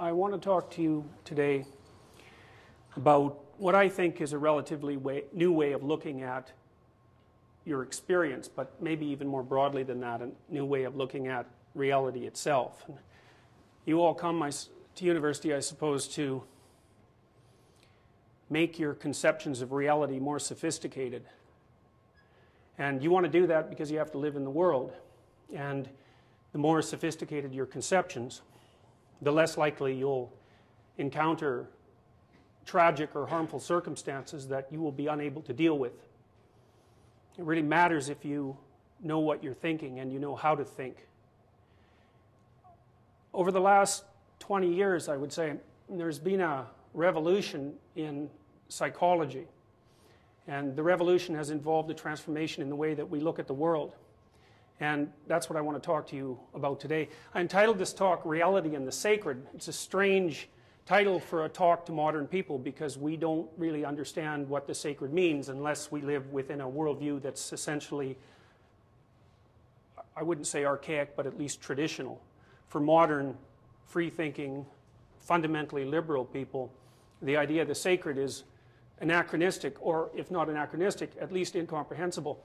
I want to talk to you today about what I think is a relatively way, new way of looking at your experience, but maybe even more broadly than that, a new way of looking at reality itself. You all come to university, I suppose, to make your conceptions of reality more sophisticated. And you want to do that because you have to live in the world. And the more sophisticated your conceptions, the less likely you'll encounter tragic or harmful circumstances that you will be unable to deal with. It really matters if you know what you're thinking and you know how to think. Over the last 20 years, I would say, there's been a revolution in psychology. And the revolution has involved a transformation in the way that we look at the world. And that's what I want to talk to you about today. I entitled this talk Reality and the Sacred. It's a strange title for a talk to modern people because we don't really understand what the sacred means unless we live within a worldview that's essentially, I wouldn't say archaic, but at least traditional. For modern, free thinking, fundamentally liberal people, the idea of the sacred is anachronistic, or if not anachronistic, at least incomprehensible.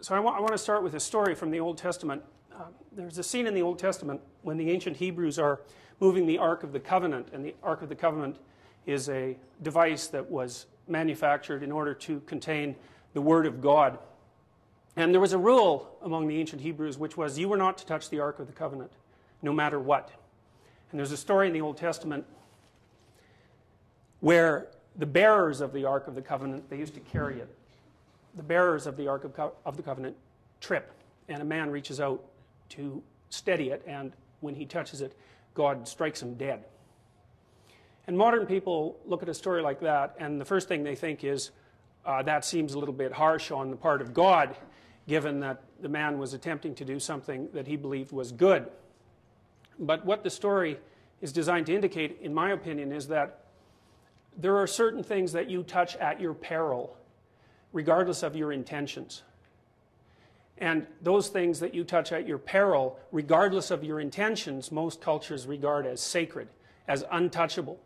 So I, I want to start with a story from the Old Testament. Uh, there's a scene in the Old Testament when the ancient Hebrews are moving the Ark of the Covenant, and the Ark of the Covenant is a device that was manufactured in order to contain the Word of God. And there was a rule among the ancient Hebrews which was you were not to touch the Ark of the Covenant, no matter what. And there's a story in the Old Testament where the bearers of the Ark of the Covenant, they used to carry it. The bearers of the Ark of, Co of the Covenant trip, and a man reaches out to steady it, and when he touches it, God strikes him dead. And modern people look at a story like that, and the first thing they think is, uh, that seems a little bit harsh on the part of God, given that the man was attempting to do something that he believed was good. But what the story is designed to indicate, in my opinion, is that there are certain things that you touch at your peril, regardless of your intentions. And those things that you touch at your peril, regardless of your intentions, most cultures regard as sacred, as untouchable.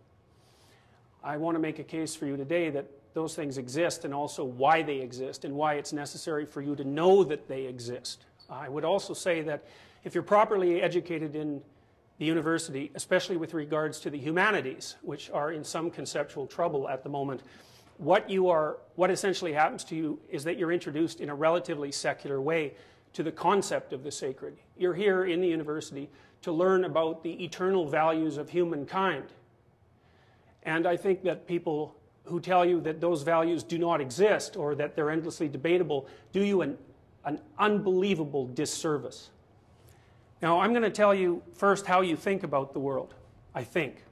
I want to make a case for you today that those things exist and also why they exist and why it's necessary for you to know that they exist. I would also say that if you're properly educated in the university, especially with regards to the humanities, which are in some conceptual trouble at the moment, what you are, what essentially happens to you is that you're introduced in a relatively secular way to the concept of the sacred. You're here in the university to learn about the eternal values of humankind. And I think that people who tell you that those values do not exist or that they're endlessly debatable do you an, an unbelievable disservice. Now, I'm going to tell you first how you think about the world, I think.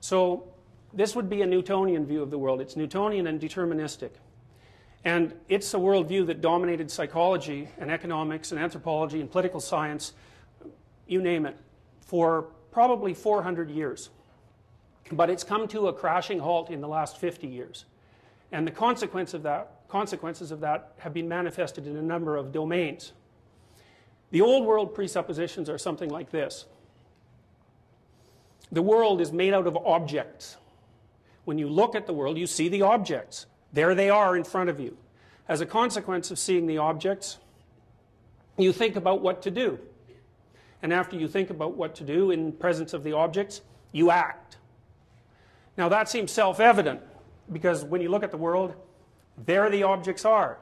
So, this would be a Newtonian view of the world. It's Newtonian and deterministic. And it's a worldview that dominated psychology and economics and anthropology and political science, you name it, for probably 400 years. But it's come to a crashing halt in the last 50 years. And the consequence of that, consequences of that have been manifested in a number of domains. The old world presuppositions are something like this. The world is made out of objects. When you look at the world, you see the objects. There they are in front of you. As a consequence of seeing the objects, you think about what to do. And after you think about what to do in presence of the objects, you act. Now that seems self-evident because when you look at the world, there the objects are.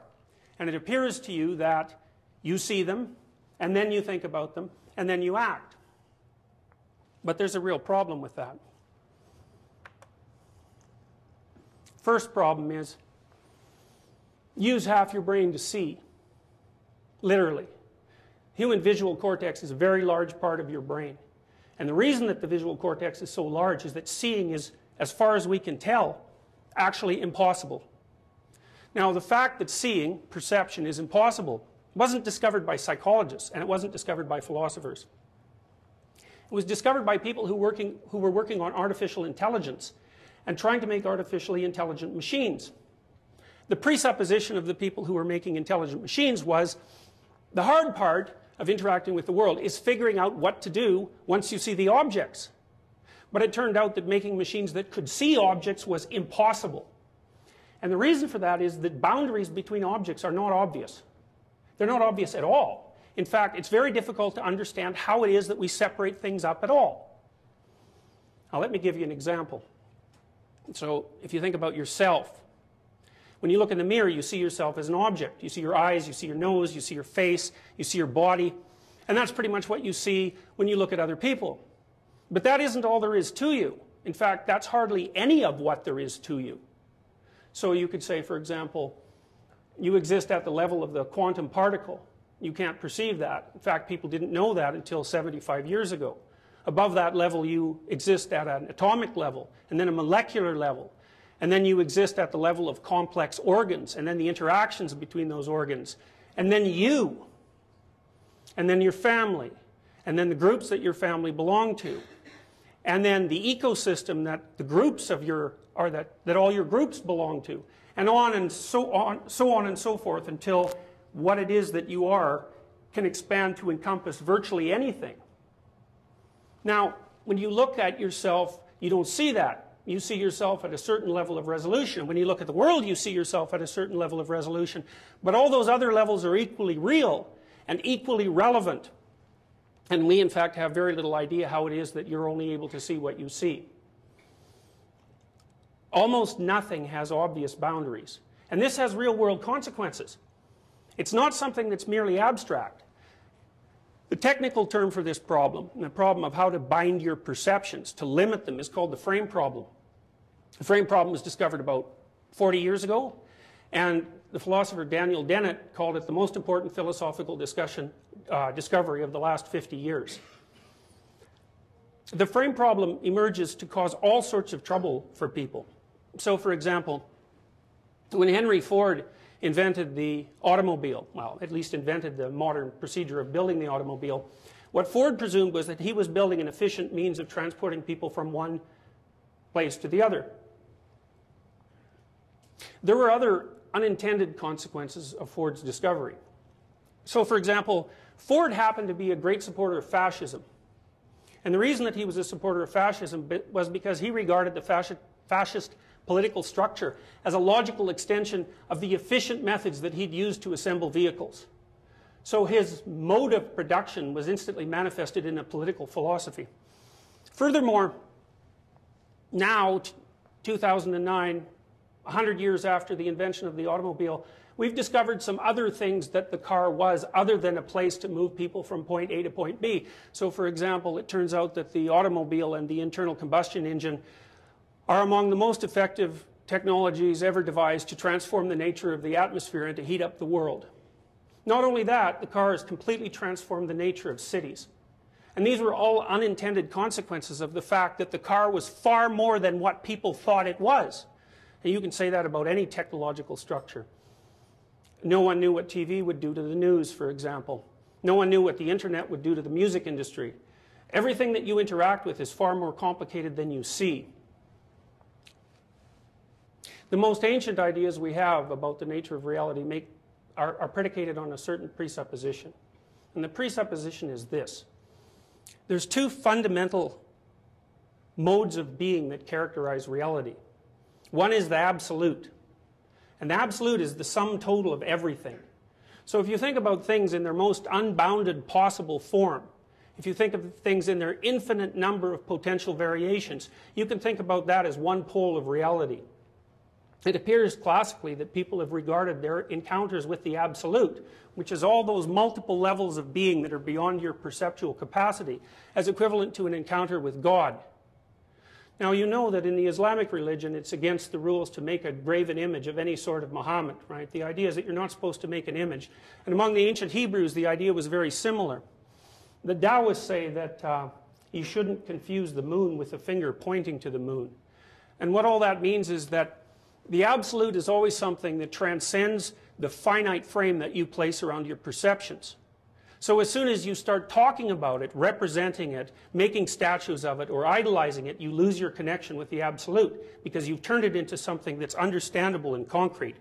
And it appears to you that you see them, and then you think about them, and then you act. But there's a real problem with that. First problem is use half your brain to see, literally. Human visual cortex is a very large part of your brain. And the reason that the visual cortex is so large is that seeing is, as far as we can tell, actually impossible. Now, the fact that seeing, perception, is impossible wasn't discovered by psychologists and it wasn't discovered by philosophers. It was discovered by people who, working, who were working on artificial intelligence and trying to make artificially intelligent machines. The presupposition of the people who were making intelligent machines was the hard part of interacting with the world is figuring out what to do once you see the objects. But it turned out that making machines that could see objects was impossible. And the reason for that is that boundaries between objects are not obvious. They're not obvious at all. In fact, it's very difficult to understand how it is that we separate things up at all. Now, let me give you an example. So, if you think about yourself, when you look in the mirror, you see yourself as an object. You see your eyes, you see your nose, you see your face, you see your body. And that's pretty much what you see when you look at other people. But that isn't all there is to you. In fact, that's hardly any of what there is to you. So you could say, for example, you exist at the level of the quantum particle. You can't perceive that. In fact, people didn't know that until 75 years ago. Above that level, you exist at an atomic level, and then a molecular level. And then you exist at the level of complex organs, and then the interactions between those organs. And then you, and then your family, and then the groups that your family belong to, and then the ecosystem that the groups of your, or that, that all your groups belong to, and on and so on, so on and so forth until what it is that you are can expand to encompass virtually anything. Now, when you look at yourself, you don't see that. You see yourself at a certain level of resolution. When you look at the world, you see yourself at a certain level of resolution. But all those other levels are equally real and equally relevant. And we, in fact, have very little idea how it is that you're only able to see what you see. Almost nothing has obvious boundaries. And this has real world consequences. It's not something that's merely abstract. The technical term for this problem, the problem of how to bind your perceptions, to limit them, is called the frame problem. The frame problem was discovered about 40 years ago, and the philosopher Daniel Dennett called it the most important philosophical discussion uh, discovery of the last 50 years. The frame problem emerges to cause all sorts of trouble for people. So, for example, when Henry Ford invented the automobile, well, at least invented the modern procedure of building the automobile, what Ford presumed was that he was building an efficient means of transporting people from one place to the other. There were other unintended consequences of Ford's discovery. So, for example, Ford happened to be a great supporter of fascism. And the reason that he was a supporter of fascism was because he regarded the fascist political structure as a logical extension of the efficient methods that he'd used to assemble vehicles. So his mode of production was instantly manifested in a political philosophy. Furthermore, now, 2009, 100 years after the invention of the automobile, we've discovered some other things that the car was other than a place to move people from point A to point B. So, for example, it turns out that the automobile and the internal combustion engine are among the most effective technologies ever devised to transform the nature of the atmosphere and to heat up the world. Not only that, the car has completely transformed the nature of cities. And these were all unintended consequences of the fact that the car was far more than what people thought it was. And you can say that about any technological structure. No one knew what TV would do to the news, for example. No one knew what the internet would do to the music industry. Everything that you interact with is far more complicated than you see. The most ancient ideas we have about the nature of reality make, are, are predicated on a certain presupposition. And the presupposition is this there's two fundamental modes of being that characterize reality. One is the absolute. And the absolute is the sum total of everything. So if you think about things in their most unbounded possible form, if you think of things in their infinite number of potential variations, you can think about that as one pole of reality. It appears classically that people have regarded their encounters with the absolute, which is all those multiple levels of being that are beyond your perceptual capacity, as equivalent to an encounter with God. Now, you know that in the Islamic religion, it's against the rules to make a graven image of any sort of Muhammad, right? The idea is that you're not supposed to make an image. And among the ancient Hebrews, the idea was very similar. The Taoists say that uh, you shouldn't confuse the moon with a finger pointing to the moon. And what all that means is that the absolute is always something that transcends the finite frame that you place around your perceptions. So as soon as you start talking about it, representing it, making statues of it, or idolizing it, you lose your connection with the absolute because you've turned it into something that's understandable and concrete.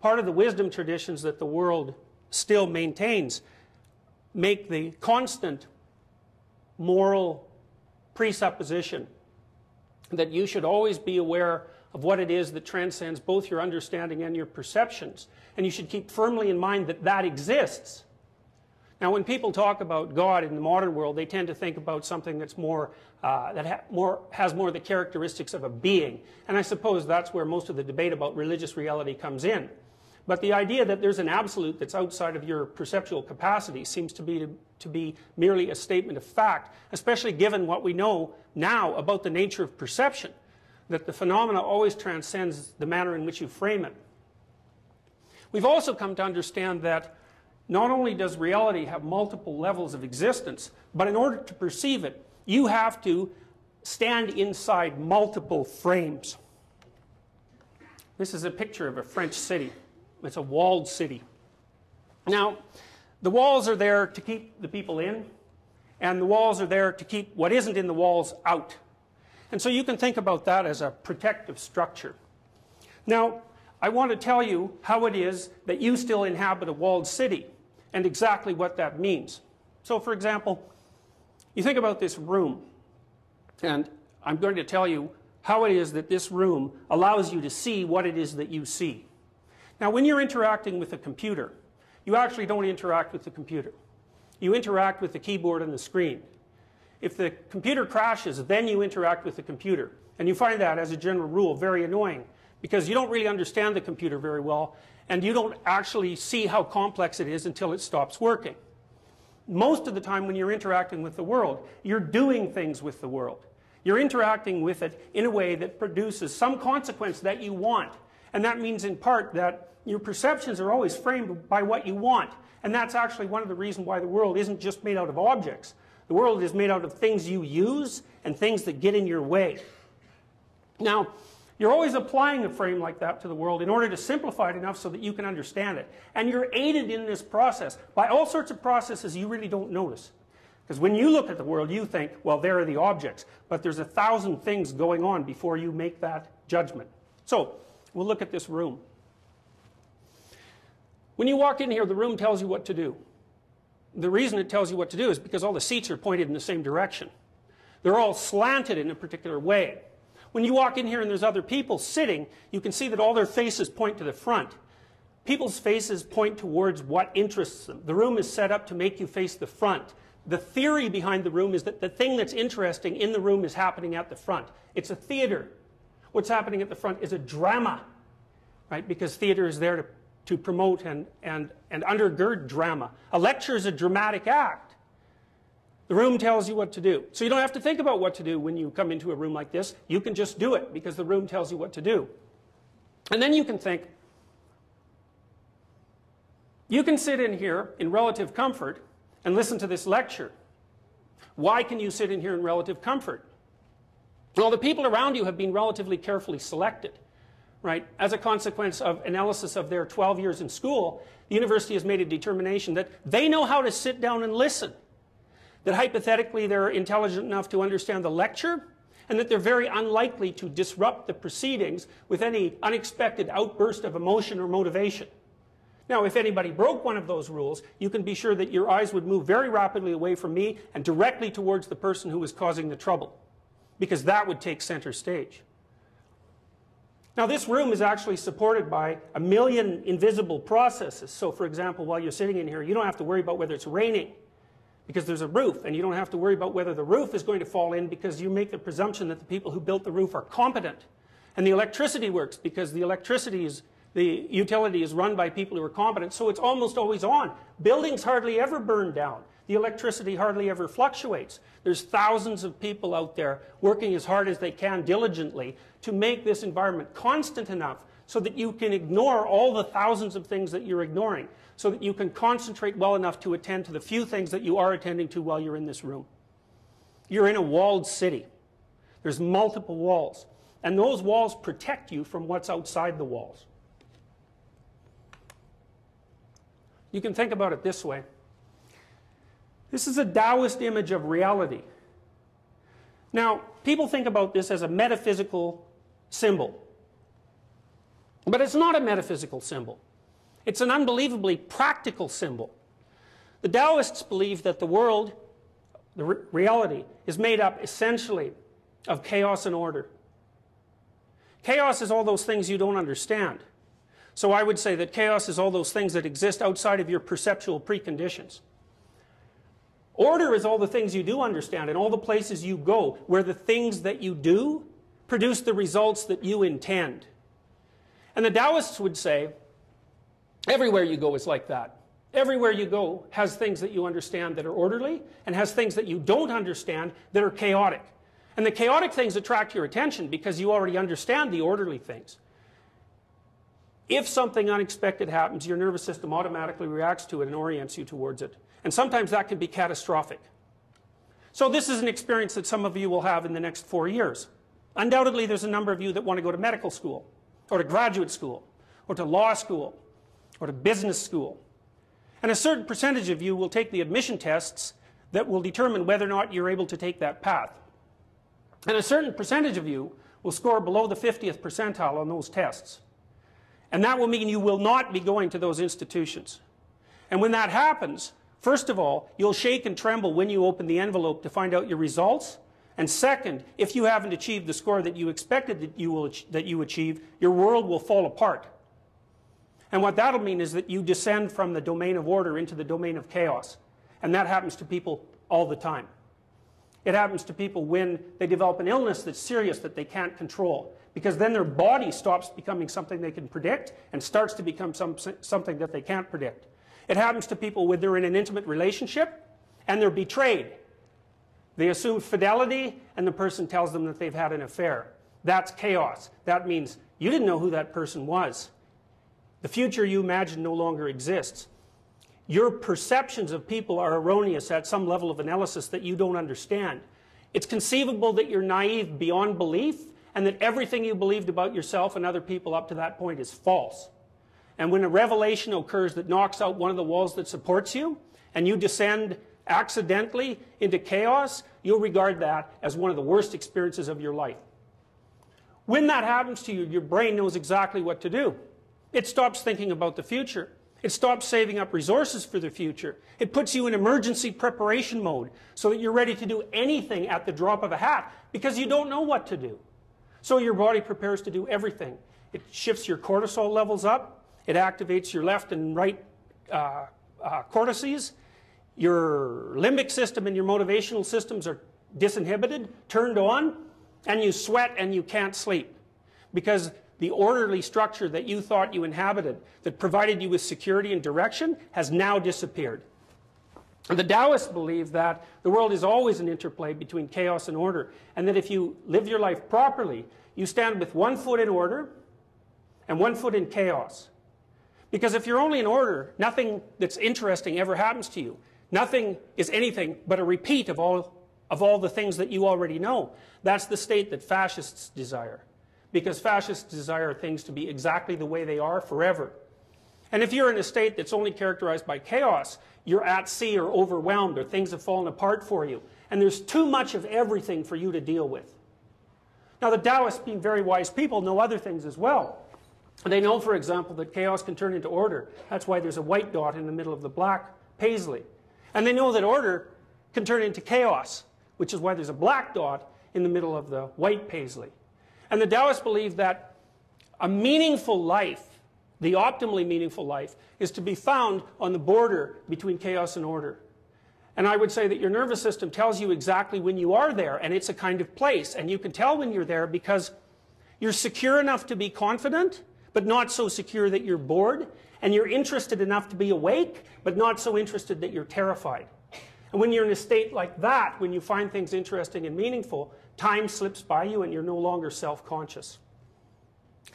Part of the wisdom traditions that the world still maintains make the constant moral presupposition that you should always be aware of what it is that transcends both your understanding and your perceptions. And you should keep firmly in mind that that exists. Now, when people talk about God in the modern world, they tend to think about something that's more, uh, that ha more, has more of the characteristics of a being. And I suppose that's where most of the debate about religious reality comes in. But the idea that there's an absolute that's outside of your perceptual capacity seems to be, to, to be merely a statement of fact, especially given what we know now about the nature of perception, that the phenomena always transcends the manner in which you frame it. We've also come to understand that not only does reality have multiple levels of existence, but in order to perceive it, you have to stand inside multiple frames. This is a picture of a French city. It's a walled city. Now, the walls are there to keep the people in, and the walls are there to keep what isn't in the walls out. And so you can think about that as a protective structure. Now, I want to tell you how it is that you still inhabit a walled city and exactly what that means. So, for example, you think about this room, and I'm going to tell you how it is that this room allows you to see what it is that you see. Now, when you're interacting with a computer, you actually don't interact with the computer. You interact with the keyboard and the screen. If the computer crashes, then you interact with the computer. And you find that, as a general rule, very annoying because you don't really understand the computer very well and you don't actually see how complex it is until it stops working. Most of the time when you're interacting with the world, you're doing things with the world. You're interacting with it in a way that produces some consequence that you want. And that means in part that your perceptions are always framed by what you want. And that's actually one of the reasons why the world isn't just made out of objects. The world is made out of things you use and things that get in your way. Now, you're always applying a frame like that to the world in order to simplify it enough so that you can understand it. And you're aided in this process by all sorts of processes you really don't notice. Because when you look at the world, you think, well, there are the objects. But there's a thousand things going on before you make that judgment. So, We'll look at this room. When you walk in here, the room tells you what to do. The reason it tells you what to do is because all the seats are pointed in the same direction. They're all slanted in a particular way. When you walk in here and there's other people sitting, you can see that all their faces point to the front. People's faces point towards what interests them. The room is set up to make you face the front. The theory behind the room is that the thing that's interesting in the room is happening at the front. It's a theater. What's happening at the front is a drama, right? Because theater is there to, to promote and, and, and undergird drama. A lecture is a dramatic act. The room tells you what to do. So you don't have to think about what to do when you come into a room like this. You can just do it because the room tells you what to do. And then you can think, you can sit in here in relative comfort and listen to this lecture. Why can you sit in here in relative comfort? Well, the people around you have been relatively carefully selected, right? As a consequence of analysis of their 12 years in school, the university has made a determination that they know how to sit down and listen. That hypothetically they're intelligent enough to understand the lecture, and that they're very unlikely to disrupt the proceedings with any unexpected outburst of emotion or motivation. Now, if anybody broke one of those rules, you can be sure that your eyes would move very rapidly away from me and directly towards the person who was causing the trouble because that would take center stage. Now, this room is actually supported by a million invisible processes. So, for example, while you're sitting in here, you don't have to worry about whether it's raining because there's a roof, and you don't have to worry about whether the roof is going to fall in because you make the presumption that the people who built the roof are competent. And the electricity works because the electricity is, the utility is run by people who are competent, so it's almost always on. Buildings hardly ever burn down. The electricity hardly ever fluctuates. There's thousands of people out there working as hard as they can diligently to make this environment constant enough so that you can ignore all the thousands of things that you're ignoring, so that you can concentrate well enough to attend to the few things that you are attending to while you're in this room. You're in a walled city. There's multiple walls. And those walls protect you from what's outside the walls. You can think about it this way. This is a Taoist image of reality. Now, people think about this as a metaphysical symbol. But it's not a metaphysical symbol. It's an unbelievably practical symbol. The Taoists believe that the world the re reality, is made up essentially of chaos and order. Chaos is all those things you don't understand. So I would say that chaos is all those things that exist outside of your perceptual preconditions. Order is all the things you do understand and all the places you go where the things that you do produce the results that you intend. And the Taoists would say, everywhere you go is like that. Everywhere you go has things that you understand that are orderly and has things that you don't understand that are chaotic. And the chaotic things attract your attention because you already understand the orderly things. If something unexpected happens, your nervous system automatically reacts to it and orients you towards it. And sometimes that can be catastrophic. So this is an experience that some of you will have in the next four years. Undoubtedly, there's a number of you that want to go to medical school, or to graduate school, or to law school, or to business school. And a certain percentage of you will take the admission tests that will determine whether or not you're able to take that path. And a certain percentage of you will score below the 50th percentile on those tests. And that will mean you will not be going to those institutions. And when that happens, first of all, you'll shake and tremble when you open the envelope to find out your results. And second, if you haven't achieved the score that you expected that you, will, that you achieve, your world will fall apart. And what that'll mean is that you descend from the domain of order into the domain of chaos. And that happens to people all the time. It happens to people when they develop an illness that's serious that they can't control. Because then their body stops becoming something they can predict and starts to become some, something that they can't predict. It happens to people when they're in an intimate relationship and they're betrayed. They assume fidelity and the person tells them that they've had an affair. That's chaos. That means you didn't know who that person was. The future you imagine no longer exists. Your perceptions of people are erroneous at some level of analysis that you don't understand. It's conceivable that you're naive beyond belief and that everything you believed about yourself and other people up to that point is false. And when a revelation occurs that knocks out one of the walls that supports you and you descend accidentally into chaos, you'll regard that as one of the worst experiences of your life. When that happens to you, your brain knows exactly what to do. It stops thinking about the future. It stops saving up resources for the future. It puts you in emergency preparation mode so that you're ready to do anything at the drop of a hat because you don't know what to do. So your body prepares to do everything. It shifts your cortisol levels up. It activates your left and right uh, uh, cortices. Your limbic system and your motivational systems are disinhibited, turned on, and you sweat and you can't sleep because the orderly structure that you thought you inhabited, that provided you with security and direction, has now disappeared. And the Taoists believe that the world is always an interplay between chaos and order, and that if you live your life properly, you stand with one foot in order and one foot in chaos. Because if you're only in order, nothing that's interesting ever happens to you. Nothing is anything but a repeat of all, of all the things that you already know. That's the state that fascists desire because fascists desire things to be exactly the way they are forever. And if you're in a state that's only characterized by chaos, you're at sea or overwhelmed or things have fallen apart for you. And there's too much of everything for you to deal with. Now, the Taoists, being very wise people, know other things as well. They know, for example, that chaos can turn into order. That's why there's a white dot in the middle of the black paisley. And they know that order can turn into chaos, which is why there's a black dot in the middle of the white paisley. And the Taoists believe that a meaningful life, the optimally meaningful life, is to be found on the border between chaos and order. And I would say that your nervous system tells you exactly when you are there, and it's a kind of place. And you can tell when you're there because you're secure enough to be confident, but not so secure that you're bored. And you're interested enough to be awake, but not so interested that you're terrified. And when you're in a state like that, when you find things interesting and meaningful, time slips by you and you're no longer self conscious.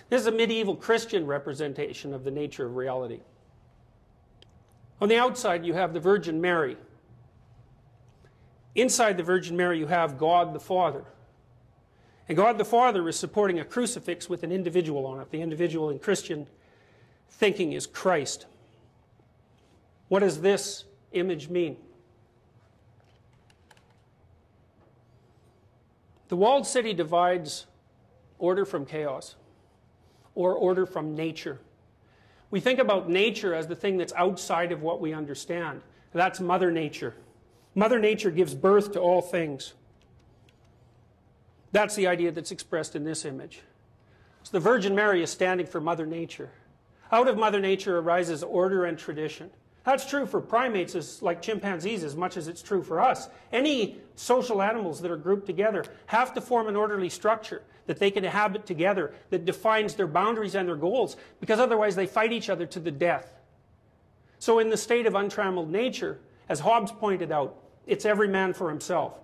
This is a medieval Christian representation of the nature of reality. On the outside, you have the Virgin Mary. Inside the Virgin Mary, you have God the Father. And God the Father is supporting a crucifix with an individual on it. The individual in Christian thinking is Christ. What does this image mean? The walled city divides order from chaos or order from nature. We think about nature as the thing that's outside of what we understand. That's Mother Nature. Mother Nature gives birth to all things. That's the idea that's expressed in this image. So the Virgin Mary is standing for Mother Nature. Out of Mother Nature arises order and tradition. That's true for primates as, like chimpanzees as much as it's true for us. Any social animals that are grouped together have to form an orderly structure that they can inhabit together that defines their boundaries and their goals because otherwise they fight each other to the death. So in the state of untrammeled nature, as Hobbes pointed out, it's every man for himself.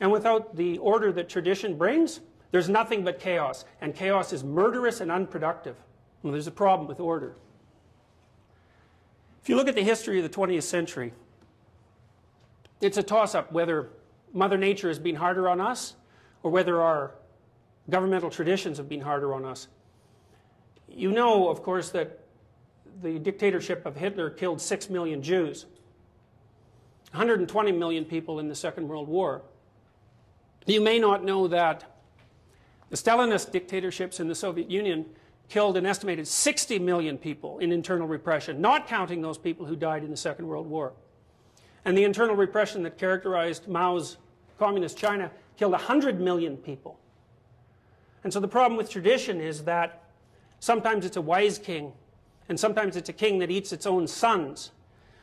And without the order that tradition brings, there's nothing but chaos. And chaos is murderous and unproductive. Well, there's a problem with order. If you look at the history of the 20th century, it's a toss-up whether Mother Nature has been harder on us or whether our governmental traditions have been harder on us. You know, of course, that the dictatorship of Hitler killed 6 million Jews, 120 million people in the Second World War. You may not know that the Stalinist dictatorships in the Soviet Union killed an estimated 60 million people in internal repression, not counting those people who died in the Second World War. And the internal repression that characterized Mao's communist China killed 100 million people. And so the problem with tradition is that sometimes it's a wise king, and sometimes it's a king that eats its own sons,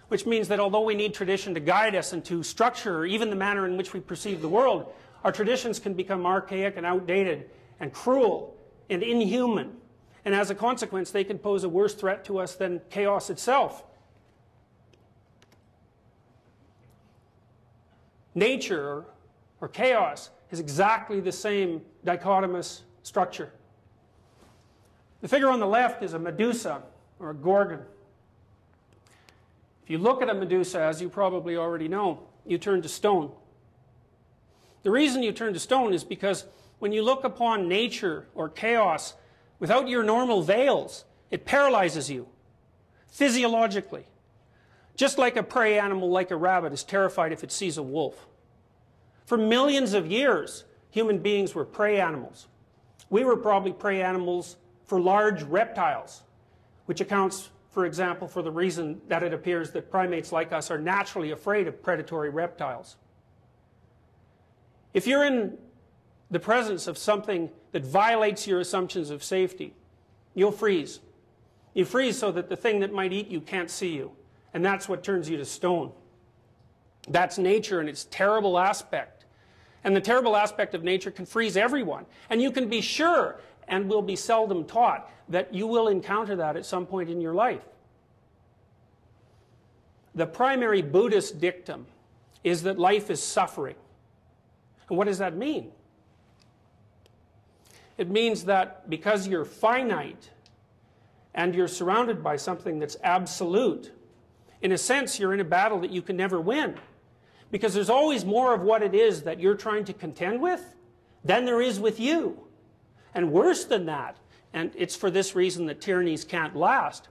which means that although we need tradition to guide us and to structure even the manner in which we perceive the world, our traditions can become archaic and outdated and cruel and inhuman and as a consequence, they can pose a worse threat to us than chaos itself. Nature, or chaos, is exactly the same dichotomous structure. The figure on the left is a Medusa, or a Gorgon. If you look at a Medusa, as you probably already know, you turn to stone. The reason you turn to stone is because when you look upon nature or chaos without your normal veils, it paralyzes you physiologically. Just like a prey animal like a rabbit is terrified if it sees a wolf. For millions of years, human beings were prey animals. We were probably prey animals for large reptiles, which accounts, for example, for the reason that it appears that primates like us are naturally afraid of predatory reptiles. If you're in the presence of something that violates your assumptions of safety, you'll freeze. You freeze so that the thing that might eat you can't see you. And that's what turns you to stone. That's nature and its terrible aspect. And the terrible aspect of nature can freeze everyone. And you can be sure, and will be seldom taught, that you will encounter that at some point in your life. The primary Buddhist dictum is that life is suffering. And what does that mean? It means that because you're finite and you're surrounded by something that's absolute, in a sense, you're in a battle that you can never win. Because there's always more of what it is that you're trying to contend with than there is with you. And worse than that, and it's for this reason that tyrannies can't last,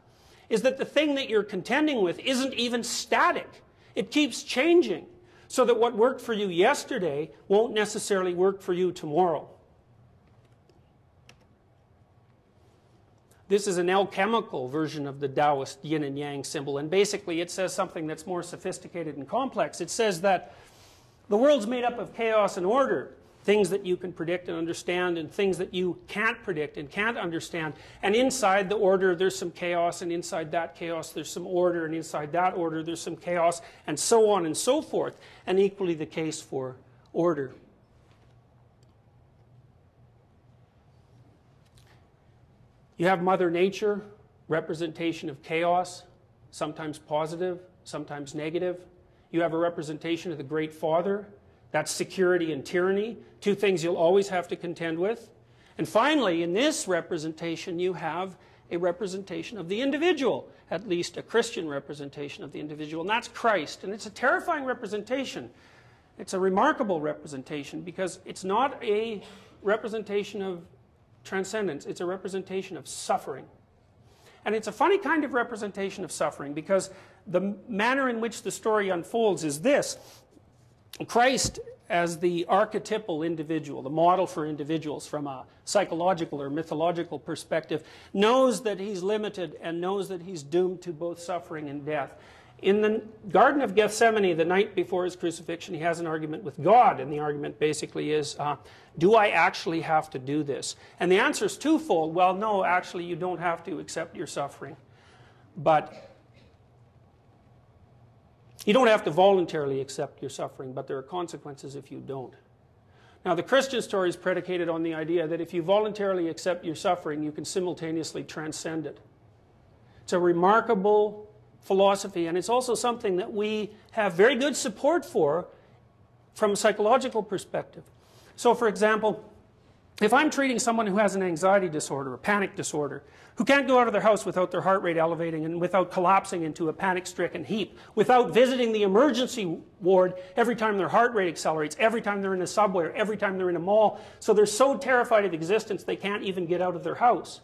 is that the thing that you're contending with isn't even static. It keeps changing. So that what worked for you yesterday won't necessarily work for you tomorrow. This is an alchemical version of the Taoist yin and yang symbol, and basically it says something that's more sophisticated and complex. It says that the world's made up of chaos and order, things that you can predict and understand, and things that you can't predict and can't understand. And inside the order, there's some chaos, and inside that chaos, there's some order, and inside that order, there's some chaos, and so on and so forth. And equally the case for order. You have Mother Nature, representation of chaos, sometimes positive, sometimes negative. You have a representation of the Great Father, that's security and tyranny, two things you'll always have to contend with. And finally, in this representation, you have a representation of the individual, at least a Christian representation of the individual, and that's Christ. And it's a terrifying representation. It's a remarkable representation because it's not a representation of transcendence. It's a representation of suffering. And it's a funny kind of representation of suffering because the manner in which the story unfolds is this. Christ as the archetypal individual, the model for individuals from a psychological or mythological perspective, knows that he's limited and knows that he's doomed to both suffering and death. In the Garden of Gethsemane, the night before his crucifixion, he has an argument with God, and the argument basically is uh, Do I actually have to do this? And the answer is twofold. Well, no, actually, you don't have to accept your suffering. But you don't have to voluntarily accept your suffering, but there are consequences if you don't. Now, the Christian story is predicated on the idea that if you voluntarily accept your suffering, you can simultaneously transcend it. It's a remarkable philosophy, and it's also something that we have very good support for from a psychological perspective. So, for example, if I'm treating someone who has an anxiety disorder, a panic disorder, who can't go out of their house without their heart rate elevating and without collapsing into a panic stricken heap, without visiting the emergency ward every time their heart rate accelerates, every time they're in a subway, or every time they're in a mall, so they're so terrified of existence they can't even get out of their house.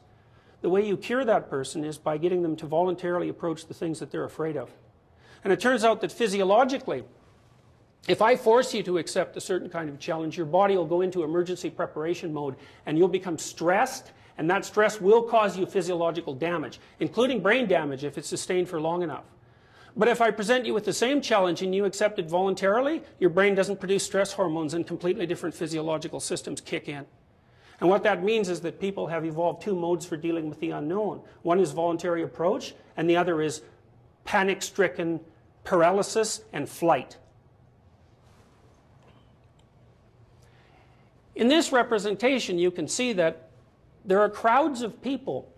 The way you cure that person is by getting them to voluntarily approach the things that they're afraid of. And it turns out that physiologically, if I force you to accept a certain kind of challenge, your body will go into emergency preparation mode and you'll become stressed, and that stress will cause you physiological damage, including brain damage if it's sustained for long enough. But if I present you with the same challenge and you accept it voluntarily, your brain doesn't produce stress hormones and completely different physiological systems kick in. And what that means is that people have evolved two modes for dealing with the unknown. One is voluntary approach, and the other is panic stricken paralysis and flight. In this representation, you can see that there are crowds of people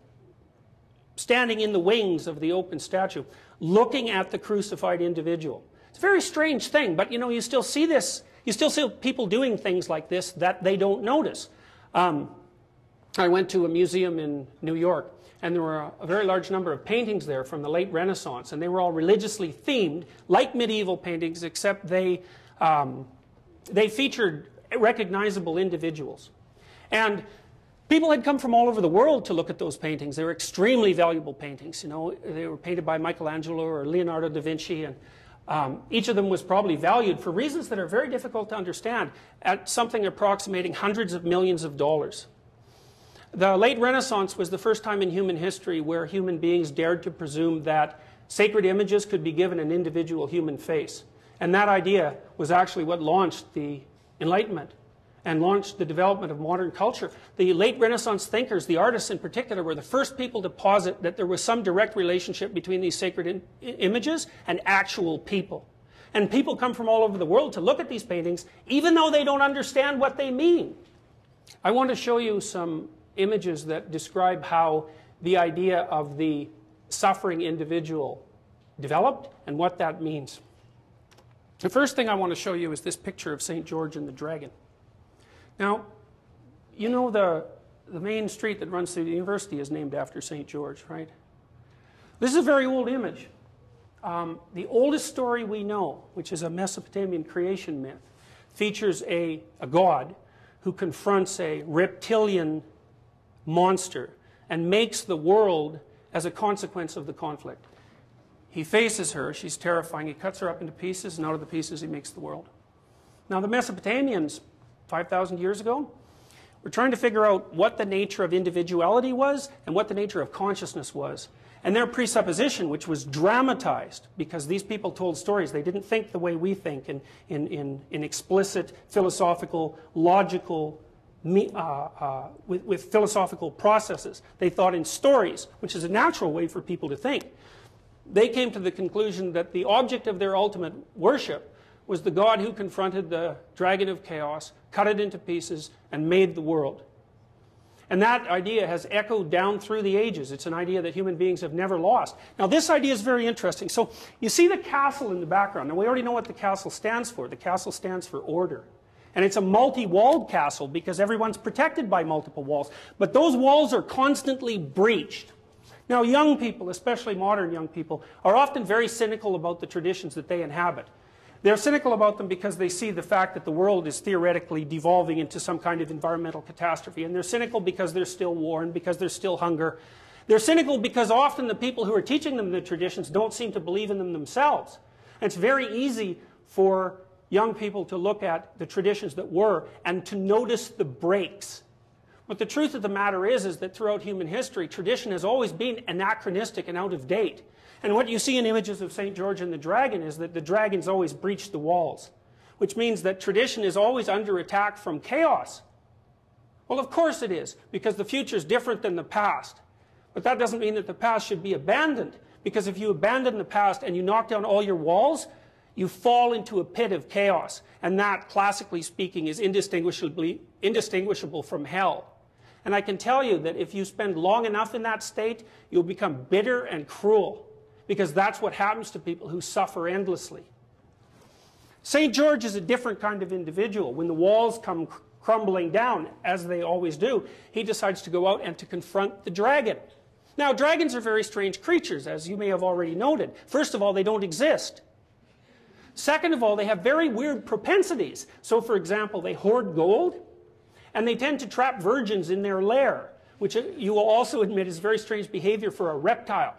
standing in the wings of the open statue, looking at the crucified individual. It's a very strange thing, but you know, you still see this, you still see people doing things like this that they don't notice. Um, I went to a museum in New York, and there were a, very large number of paintings there from the late Renaissance, and they were all religiously themed, like medieval paintings, except they, um, they featured recognizable individuals. And people had come from all over the world to look at those paintings. They were extremely valuable paintings. You know, they were painted by Michelangelo or Leonardo da Vinci, and um, each of them was probably valued for reasons that are very difficult to understand at something approximating hundreds of millions of dollars. The late Renaissance was the first time in human history where human beings dared to presume that sacred images could be given an individual human face. And that idea was actually what launched the Enlightenment and launched the development of modern culture. The late Renaissance thinkers, the artists in particular, were the first people to posit that there was some direct relationship between these sacred images and actual people. And people come from all over the world to look at these paintings, even though they don't understand what they mean. I want to show you some images that describe how the idea of the suffering individual developed and what that means. The first thing I want to show you is this picture of St. George and the Dragon. Now, you know the, the main street that runs through the university is named after St. George, right? This is a very old image. Um, the oldest story we know, which is a Mesopotamian creation myth, features a, a god who confronts a reptilian monster and makes the world as a consequence of the conflict. He faces her, she's terrifying, he cuts her up into pieces, and out of the pieces he makes the world. Now, the Mesopotamians, 5,000 years ago, We're trying to figure out what the nature of individuality was and what the nature of consciousness was. And their presupposition, which was dramatized, because these people told stories, they didn't think the way we think in, in, in, in explicit, philosophical, logical, uh, uh, with, with philosophical processes. They thought in stories, which is a natural way for people to think they came to the conclusion that the object of their ultimate worship was the God who confronted the dragon of chaos, cut it into pieces, and made the world. And that idea has echoed down through the ages. It's an idea that human beings have never lost. Now, this idea is very interesting. So, you see the castle in the background. Now, we already know what the castle stands for. The castle stands for order. And it's a multi walled castle because everyone's protected by multiple walls. But those walls are constantly breached. Now, young people, especially modern young people, are often very cynical about the traditions that they inhabit. They're cynical about them because they see the fact that the world is theoretically devolving into some kind of environmental catastrophe. And they're cynical because there's still war and because there's still hunger. They're cynical because often the people who are teaching them the traditions don't seem to believe in them themselves. And it's very easy for young people to look at the traditions that were and to notice the breaks but the truth of the matter is, is that throughout human history, tradition has always been anachronistic and out of date. And what you see in images of St. George and the dragon is that the dragon's always breach the walls, which means that tradition is always under attack from chaos. Well, of course it is, because the future is different than the past. But that doesn't mean that the past should be abandoned, because if you abandon the past and you knock down all your walls, you fall into a pit of chaos. And that, classically speaking, is indistinguishably, indistinguishable from hell. And I can tell you that if you spend long enough in that state, you'll become bitter and cruel because that's what happens to people who suffer endlessly. St. George is a different kind of individual. When the walls come crumbling down, as they always do, he decides to go out and to confront the dragon. Now, dragons are very strange creatures, as you may have already noted. First of all, they don't exist. Second of all, they have very weird propensities. So, for example, they hoard gold, and they tend to trap virgins in their lair, which uh, you will also admit is very strange behavior for a reptile.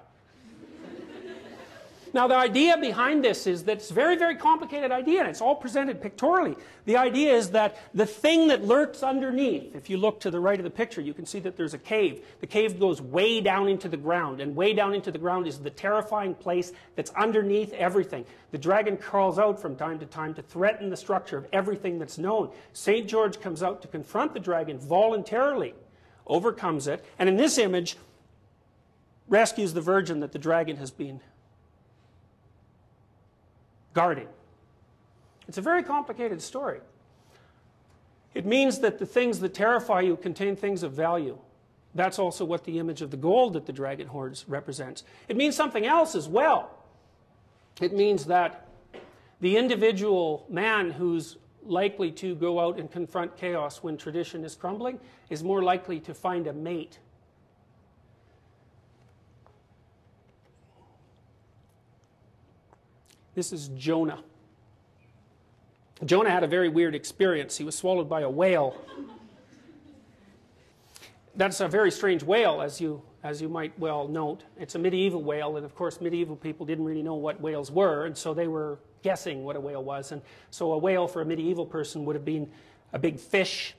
Now, the idea behind this is that it's a very, very complicated idea, and it's all presented pictorially. The idea is that the thing that lurks underneath, if you look to the right of the picture, you can see that there's a cave. The cave goes way down into the ground, and way down into the ground is the terrifying place that's underneath everything. The dragon crawls out from time to time to threaten the structure of everything that's known. St. George comes out to confront the dragon voluntarily, overcomes it, and in this image, rescues the virgin that the dragon has been guarding. It's a very complicated story. It means that the things that terrify you contain things of value. That's also what the image of the gold that the dragon hoards represents. It means something else as well. It means that the individual man who's likely to go out and confront chaos when tradition is crumbling is more likely to find a mate This is Jonah. Jonah had a very weird experience. He was swallowed by a whale. That's a very strange whale, as you, as you might well note. It's a medieval whale, and of course, medieval people didn't really know what whales were, and so they were guessing what a whale was. And so, a whale for a medieval person would have been a big fish,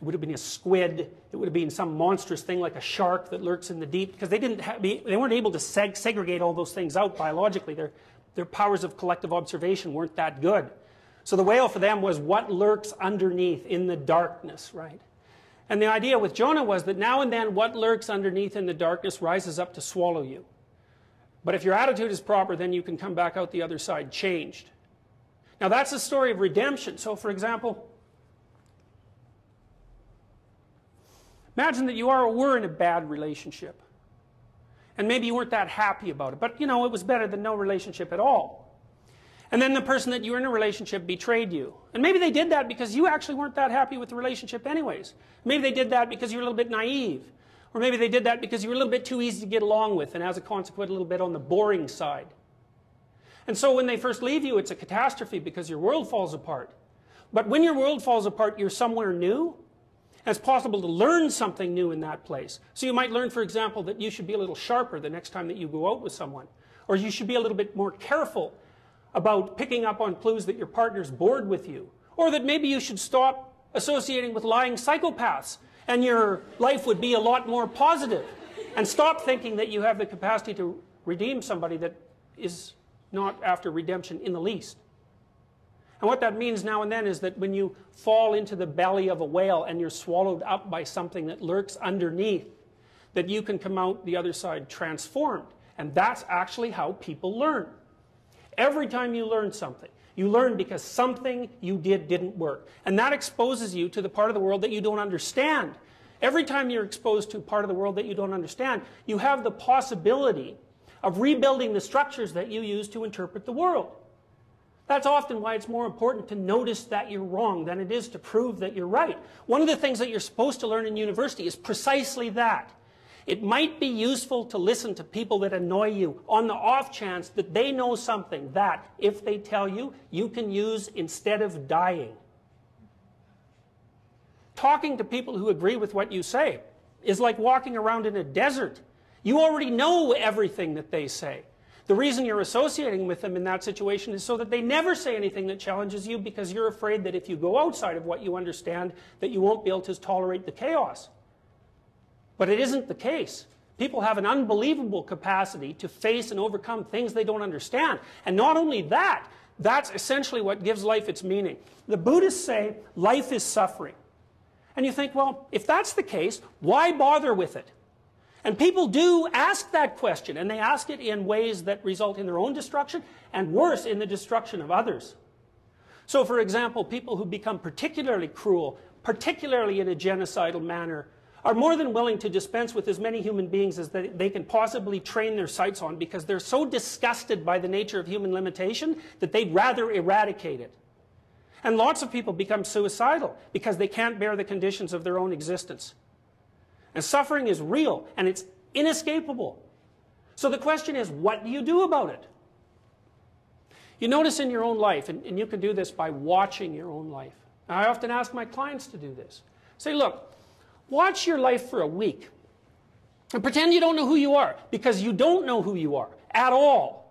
it would have been a squid, it would have been some monstrous thing like a shark that lurks in the deep, because they, didn't have, they weren't able to seg segregate all those things out biologically. They're, their powers of collective observation weren't that good. So the whale for them was what lurks underneath in the darkness, right? And the idea with Jonah was that now and then what lurks underneath in the darkness rises up to swallow you. But if your attitude is proper, then you can come back out the other side changed. Now that's a story of redemption. So, for example, imagine that you are or were in a bad relationship. And maybe you weren't that happy about it, but you know, it was better than no relationship at all. And then the person that you were in a relationship betrayed you. And maybe they did that because you actually weren't that happy with the relationship anyways. Maybe they did that because you were a little bit naive. Or maybe they did that because you were a little bit too easy to get along with and as a consequence a little bit on the boring side. And so when they first leave you, it's a catastrophe because your world falls apart. But when your world falls apart, you're somewhere new, and it's possible to learn something new in that place. So you might learn, for example, that you should be a little sharper the next time that you go out with someone. Or you should be a little bit more careful about picking up on clues that your partner's bored with you. Or that maybe you should stop associating with lying psychopaths and your life would be a lot more positive. And stop thinking that you have the capacity to redeem somebody that is not after redemption in the least. And what that means now and then is that when you fall into the belly of a whale and you're swallowed up by something that lurks underneath, that you can come out the other side transformed. And that's actually how people learn. Every time you learn something, you learn because something you did didn't work. And that exposes you to the part of the world that you don't understand. Every time you're exposed to part of the world that you don't understand, you have the possibility of rebuilding the structures that you use to interpret the world. That's often why it's more important to notice that you're wrong than it is to prove that you're right. One of the things that you're supposed to learn in university is precisely that. It might be useful to listen to people that annoy you on the off chance that they know something that, if they tell you, you can use instead of dying. Talking to people who agree with what you say is like walking around in a desert. You already know everything that they say. The reason you're associating with them in that situation is so that they never say anything that challenges you because you're afraid that if you go outside of what you understand, that you won't be able to tolerate the chaos. But it isn't the case. People have an unbelievable capacity to face and overcome things they don't understand. And not only that, that's essentially what gives life its meaning. The Buddhists say life is suffering. And you think, well, if that's the case, why bother with it? And people do ask that question, and they ask it in ways that result in their own destruction, and worse, in the destruction of others. So, for example, people who become particularly cruel, particularly in a genocidal manner, are more than willing to dispense with as many human beings as they, can possibly train their sights on because they're so disgusted by the nature of human limitation that they'd rather eradicate it. And lots of people become suicidal because they can't bear the conditions of their own existence. And suffering is real and it's inescapable. So the question is, what do you do about it? You notice in your own life, and, and you can do this by watching your own life. I often ask my clients to do this. Say, look, Watch your life for a week and pretend you don't know who you are because you don't know who you are at all.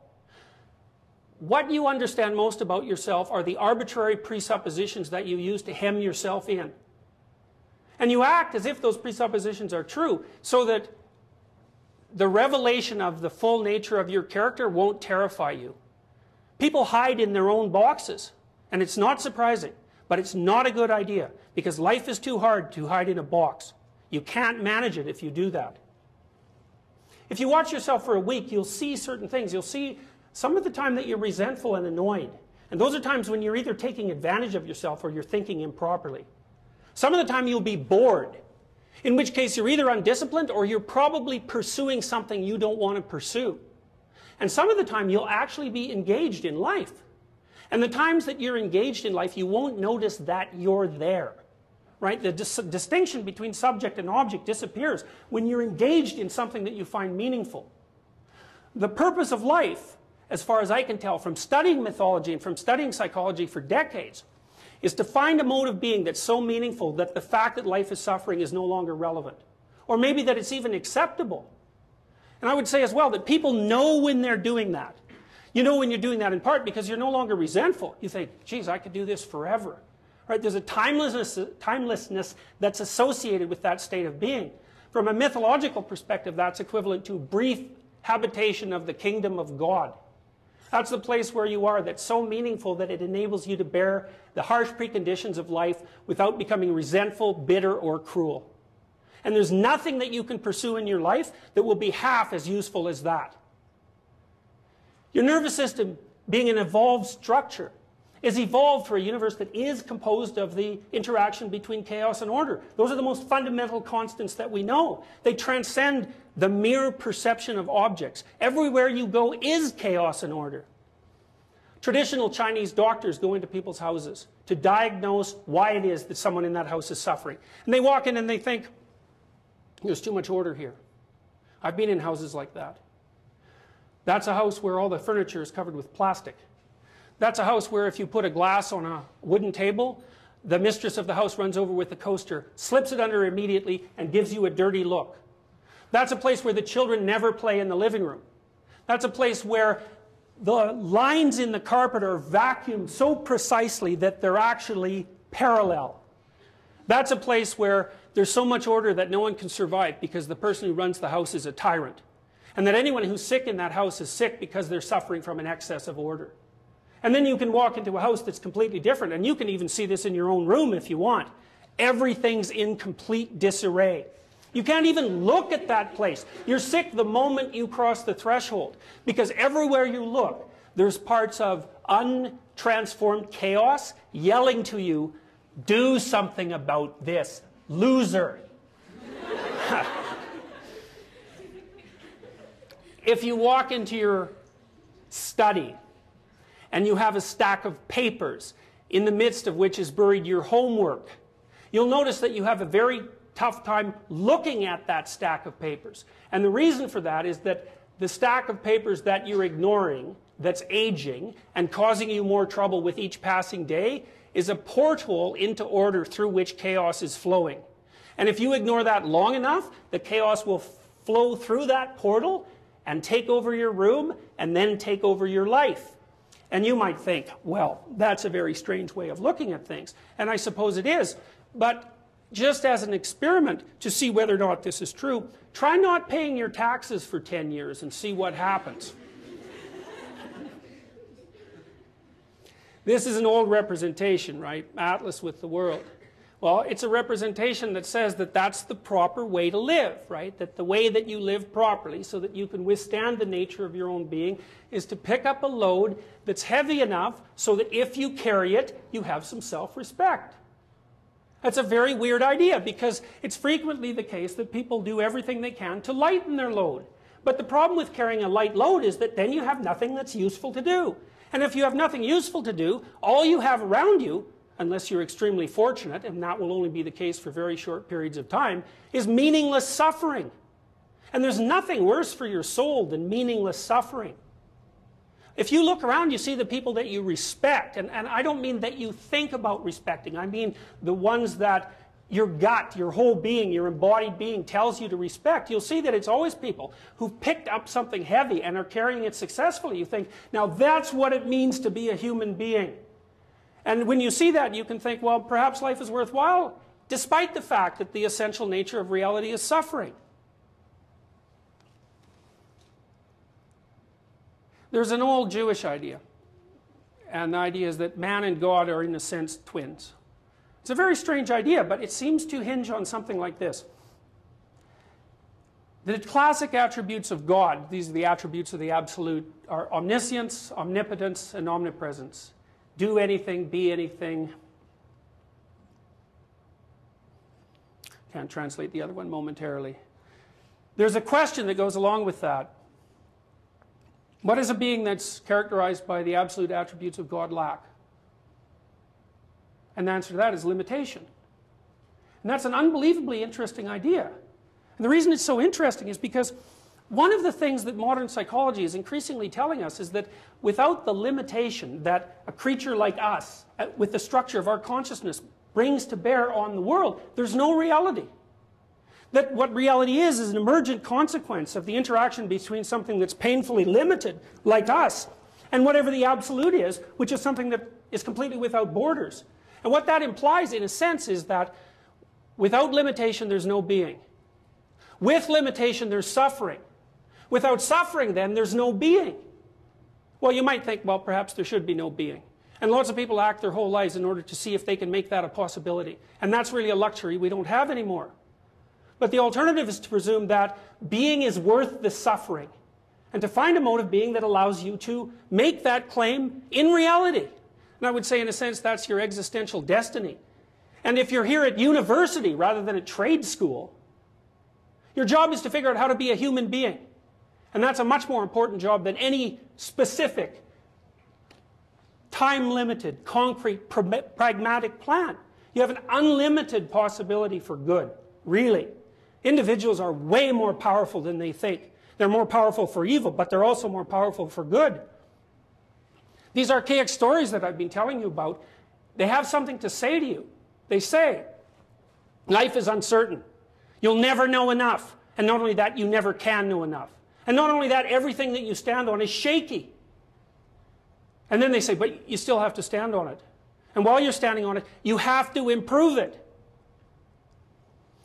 What you understand most about yourself are the arbitrary presuppositions that you use to hem yourself in. And you act as if those presuppositions are true so that the revelation of the full nature of your character won't terrify you. People hide in their own boxes, and it's not surprising. But it's not a good idea because life is too hard to hide in a box. You can't manage it if you do that. If you watch yourself for a week, you'll see certain things. You'll see some of the time that you're resentful and annoyed. And those are times when you're either taking advantage of yourself or you're thinking improperly. Some of the time you'll be bored, in which case you're either undisciplined or you're probably pursuing something you don't want to pursue. And some of the time you'll actually be engaged in life. And the times that you're engaged in life, you won't notice that you're there. Right? The dis distinction between subject and object disappears when you're engaged in something that you find meaningful. The purpose of life, as far as I can tell from studying mythology and from studying psychology for decades, is to find a mode of being that's so meaningful that the fact that life is suffering is no longer relevant. Or maybe that it's even acceptable. And I would say as well that people know when they're doing that. You know when you're doing that in part because you're no longer resentful. You think, geez, I could do this forever. Right? There's a timelessness, timelessness that's associated with that state of being. From a mythological perspective, that's equivalent to brief habitation of the kingdom of God. That's the place where you are that's so meaningful that it enables you to bear the harsh preconditions of life without becoming resentful, bitter, or cruel. And there's nothing that you can pursue in your life that will be half as useful as that. Your nervous system, being an evolved structure, is evolved for a universe that is composed of the interaction between chaos and order. Those are the most fundamental constants that we know. They transcend the mere perception of objects. Everywhere you go is chaos and order. Traditional Chinese doctors go into people's houses to diagnose why it is that someone in that house is suffering. And they walk in and they think, there's too much order here. I've been in houses like that. That's a house where all the furniture is covered with plastic. That's a house where if you put a glass on a wooden table, the mistress of the house runs over with the coaster, slips it under immediately, and gives you a dirty look. That's a place where the children never play in the living room. That's a place where the lines in the carpet are vacuumed so precisely that they're actually parallel. That's a place where there's so much order that no one can survive because the person who runs the house is a tyrant and that anyone who's sick in that house is sick because they're suffering from an excess of order. And then you can walk into a house that's completely different, and you can even see this in your own room if you want. Everything's in complete disarray. You can't even look at that place. You're sick the moment you cross the threshold because everywhere you look, there's parts of untransformed chaos yelling to you, do something about this, loser. if you walk into your study and you have a stack of papers in the midst of which is buried your homework, you'll notice that you have a very tough time looking at that stack of papers. And the reason for that is that the stack of papers that you're ignoring, that's aging and causing you more trouble with each passing day, is a porthole into order through which chaos is flowing. And if you ignore that long enough, the chaos will flow through that portal and take over your room and then take over your life. And you might think, well, that's a very strange way of looking at things. And I suppose it is. But just as an experiment to see whether or not this is true, try not paying your taxes for 10 years and see what happens. this is an old representation, right? Atlas with the world. Well, it's a representation that says that that's the proper way to live, right? That the way that you live properly so that you can withstand the nature of your own being is to pick up a load that's heavy enough so that if you carry it, you have some self-respect. That's a very weird idea because it's frequently the case that people do everything they can to lighten their load. But the problem with carrying a light load is that then you have nothing that's useful to do. And if you have nothing useful to do, all you have around you unless you're extremely fortunate, and that will only be the case for very short periods of time, is meaningless suffering. And there's nothing worse for your soul than meaningless suffering. If you look around, you see the people that you respect, and, and I don't mean that you think about respecting, I mean the ones that your gut, your whole being, your embodied being tells you to respect, you'll see that it's always people who've picked up something heavy and are carrying it successfully. You think, now that's what it means to be a human being. And when you see that, you can think, well, perhaps life is worthwhile, despite the fact that the essential nature of reality is suffering. There's an old Jewish idea, and the idea is that man and God are, in a sense, twins. It's a very strange idea, but it seems to hinge on something like this. The classic attributes of God, these are the attributes of the absolute, are omniscience, omnipotence, and omnipresence do anything, be anything. Can't translate the other one momentarily. There's a question that goes along with that. What is a being that's characterized by the absolute attributes of God lack? And the answer to that is limitation. And that's an unbelievably interesting idea. And the reason it's so interesting is because one of the things that modern psychology is increasingly telling us is that without the limitation that a creature like us, uh, with the structure of our consciousness, brings to bear on the world, there's no reality. That what reality is is an emergent consequence of the interaction between something that's painfully limited, like us, and whatever the absolute is, which is something that is completely without borders. And what that implies, in a sense, is that without limitation, there's no being. With limitation, there's suffering. Without suffering, then, there's no being. Well, you might think, well, perhaps there should be no being. And lots of people act their whole lives in order to see if they can make that a possibility. And that's really a luxury we don't have anymore. But the alternative is to presume that being is worth the suffering. And to find a mode of being that allows you to make that claim in reality. And I would say, in a sense, that's your existential destiny. And if you're here at university rather than at trade school, your job is to figure out how to be a human being. And that's a much more important job than any specific, time-limited, concrete, pragmatic plan. You have an unlimited possibility for good, really. Individuals are way more powerful than they think. They're more powerful for evil, but they're also more powerful for good. These archaic stories that I've been telling you about, they have something to say to you. They say, life is uncertain. You'll never know enough. And not only that, you never can know enough. And not only that, everything that you stand on is shaky. And then they say, but you still have to stand on it. And while you're standing on it, you have to improve it.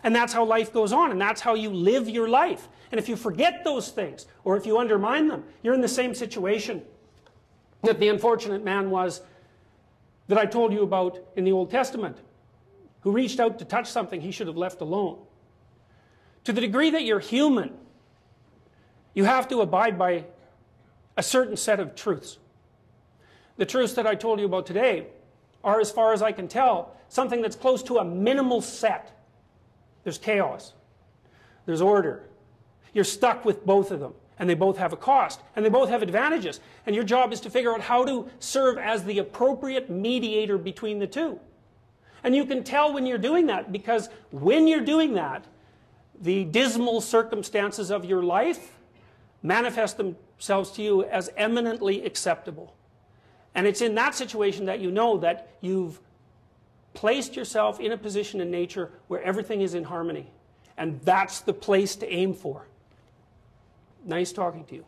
And that's how life goes on, and that's how you live your life. And if you forget those things, or if you undermine them, you're in the same situation that the unfortunate man was that I told you about in the Old Testament, who reached out to touch something he should have left alone. To the degree that you're human, you have to abide by a certain set of truths. The truths that I told you about today are, as far as I can tell, something that's close to a minimal set. There's chaos. There's order. You're stuck with both of them. And they both have a cost. And they both have advantages. And your job is to figure out how to serve as the appropriate mediator between the two. And you can tell when you're doing that because when you're doing that, the dismal circumstances of your life manifest themselves to you as eminently acceptable. And it's in that situation that you know that you've placed yourself in a position in nature where everything is in harmony. And that's the place to aim for. Nice talking to you.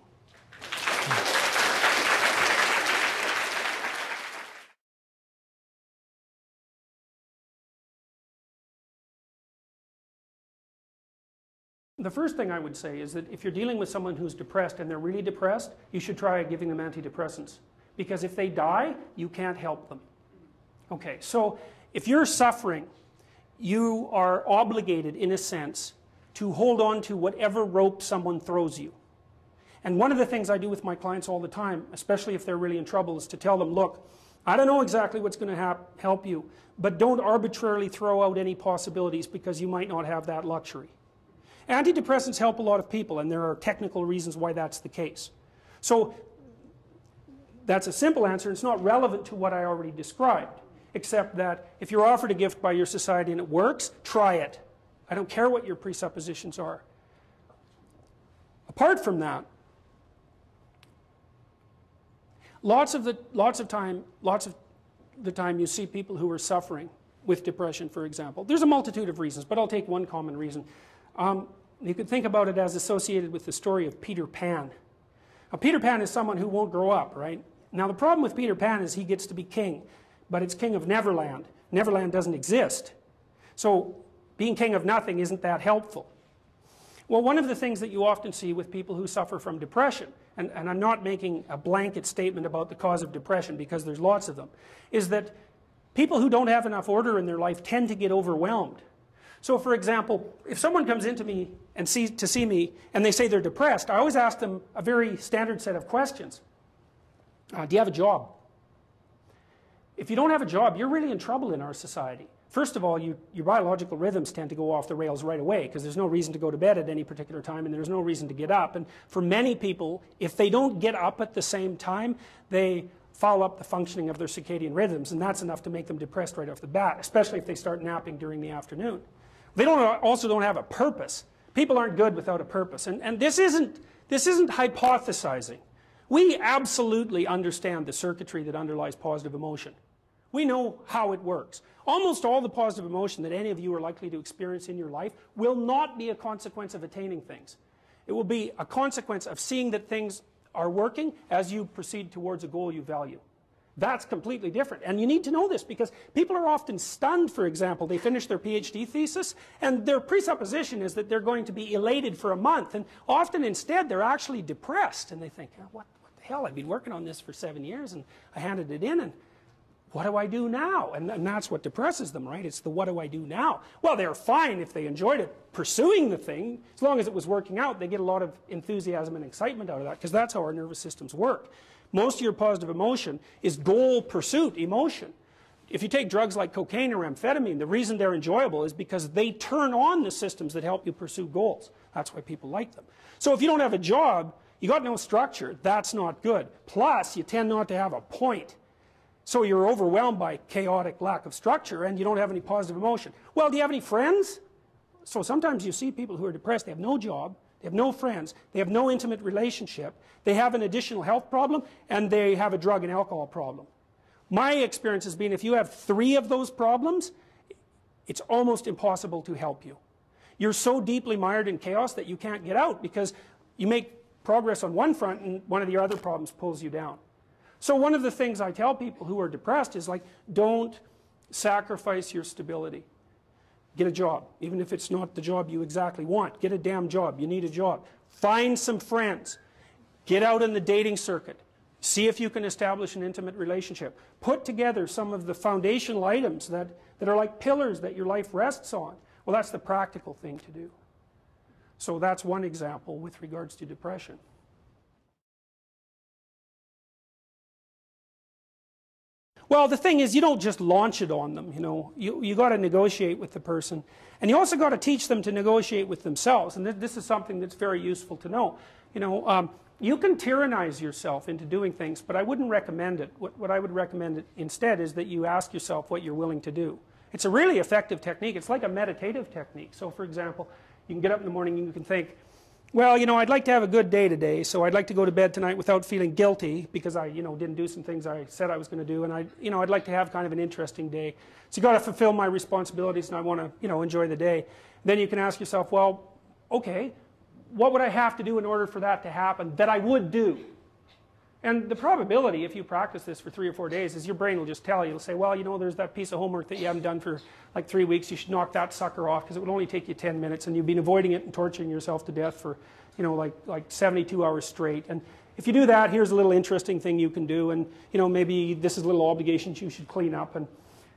The first thing I would say is that if you're dealing with someone who's depressed and they're really depressed, you should try giving them antidepressants. Because if they die, you can't help them. Okay, so if you're suffering, you are obligated, in a sense, to hold on to whatever rope someone throws you. And one of the things I do with my clients all the time, especially if they're really in trouble, is to tell them, look, I don't know exactly what's going to help you, but don't arbitrarily throw out any possibilities because you might not have that luxury. Antidepressants help a lot of people, and there are technical reasons why that's the case. So that's a simple answer. It's not relevant to what I already described, except that if you're offered a gift by your society and it works, try it. I don't care what your presuppositions are. Apart from that, lots of the lots of time, lots of the time you see people who are suffering with depression, for example. There's a multitude of reasons, but I'll take one common reason. Um, you could think about it as associated with the story of Peter Pan. Now, Peter Pan is someone who won't grow up, right? Now, the problem with Peter Pan is he gets to be king, but it's king of Neverland. Neverland doesn't exist. So, being king of nothing isn't that helpful. Well, one of the things that you often see with people who suffer from depression, and, and I'm not making a blanket statement about the cause of depression because there's lots of them, is that people who don't have enough order in their life tend to get overwhelmed. So, for example, if someone comes into me and see, to see me and they say they're depressed, I always ask them a very standard set of questions. Uh, do you have a job? If you don't have a job, you're really in trouble in our society. First of all, you, your biological rhythms tend to go off the rails right away because there's no reason to go to bed at any particular time and there's no reason to get up. And for many people, if they don't get up at the same time, they foul up the functioning of their circadian rhythms, and that's enough to make them depressed right off the bat, especially if they start napping during the afternoon. They don't, also don't have a purpose. People aren't good without a purpose. And, and this, isn't, this isn't hypothesizing. We absolutely understand the circuitry that underlies positive emotion. We know how it works. Almost all the positive emotion that any of you are likely to experience in your life will not be a consequence of attaining things. It will be a consequence of seeing that things are working as you proceed towards a goal you value. That's completely different. And you need to know this because people are often stunned, for example. They finish their PhD thesis and their presupposition is that they're going to be elated for a month. And often instead they're actually depressed and they think, oh, what, what the hell? I've been working on this for seven years and I handed it in and what do I do now? And, and that's what depresses them, right? It's the what do I do now? Well, they're fine if they enjoyed it pursuing the thing. As long as it was working out, they get a lot of enthusiasm and excitement out of that because that's how our nervous systems work. Most of your positive emotion is goal pursuit emotion. If you take drugs like cocaine or amphetamine, the reason they're enjoyable is because they turn on the systems that help you pursue goals. That's why people like them. So if you don't have a job, you got no structure, that's not good. Plus, you tend not to have a point. So you're overwhelmed by chaotic lack of structure and you don't have any positive emotion. Well, do you have any friends? So sometimes you see people who are depressed, they have no job, they have no friends. They have no intimate relationship. They have an additional health problem, and they have a drug and alcohol problem. My experience has been if you have three of those problems, it's almost impossible to help you. You're so deeply mired in chaos that you can't get out because you make progress on one front and one of the other problems pulls you down. So one of the things I tell people who are depressed is like, don't sacrifice your stability. Get a job, even if it's not the job you exactly want. Get a damn job. You need a job. Find some friends. Get out in the dating circuit. See if you can establish an intimate relationship. Put together some of the foundational items that, that are like pillars that your life rests on. Well, that's the practical thing to do. So that's one example with regards to depression. Well, the thing is, you don't just launch it on them, you know. You, you got to negotiate with the person. And you also got to teach them to negotiate with themselves. And th this is something that's very useful to know. You know, um, you can tyrannize yourself into doing things, but I wouldn't recommend it. What, what I would recommend instead is that you ask yourself what you're willing to do. It's a really effective technique. It's like a meditative technique. So, for example, you can get up in the morning and you can think, well, you know, I'd like to have a good day today, so I'd like to go to bed tonight without feeling guilty because I, you know, didn't do some things I said I was going to do, and I, you know, I'd like to have kind of an interesting day. So you got to fulfill my responsibilities, and I want to, you know, enjoy the day. Then you can ask yourself, well, okay, what would I have to do in order for that to happen that I would do? And the probability, if you practice this for three or four days, is your brain will just tell you, it'll say, well, you know, there's that piece of homework that you haven't done for like three weeks, you should knock that sucker off because it would only take you 10 minutes and you've been avoiding it and torturing yourself to death for, you know, like, like 72 hours straight. And if you do that, here's a little interesting thing you can do and, you know, maybe this is little obligations you should clean up. And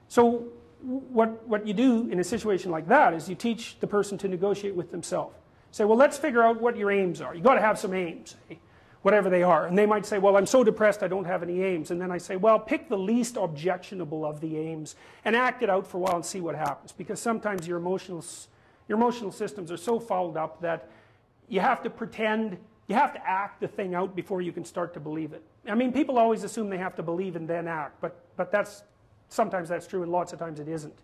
so what, what you do in a situation like that is you teach the person to negotiate with themselves. Say, well, let's figure out what your aims are. You've got to have some aims. Eh? Whatever they are. And they might say, well, I'm so depressed I don't have any aims. And then I say, well, pick the least objectionable of the aims and act it out for a while and see what happens. Because sometimes your emotional, your emotional systems are so fouled up that you have to pretend, you have to act the thing out before you can start to believe it. I mean, people always assume they have to believe and then act, but, but that's, sometimes that's true and lots of times it isn't.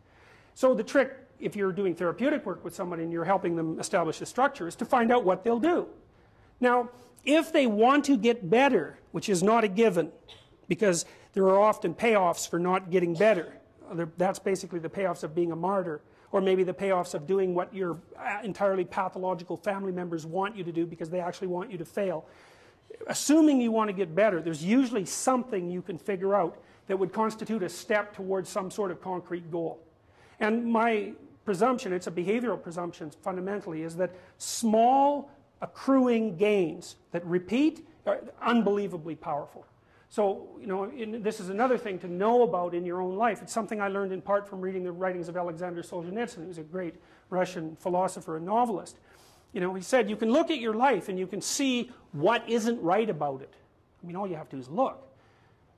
So the trick, if you're doing therapeutic work with someone and you're helping them establish a structure, is to find out what they'll do. Now, if they want to get better, which is not a given, because there are often payoffs for not getting better. That's basically the payoffs of being a martyr, or maybe the payoffs of doing what your uh, entirely pathological family members want you to do because they actually want you to fail. Assuming you want to get better, there's usually something you can figure out that would constitute a step towards some sort of concrete goal. And my presumption, it's a behavioral presumption fundamentally, is that small accruing gains that repeat are unbelievably powerful. So, you know, in, this is another thing to know about in your own life. It's something I learned in part from reading the writings of Alexander Solzhenitsyn, who's a great Russian philosopher and novelist. You know, he said, you can look at your life and you can see what isn't right about it. I mean, all you have to do is look.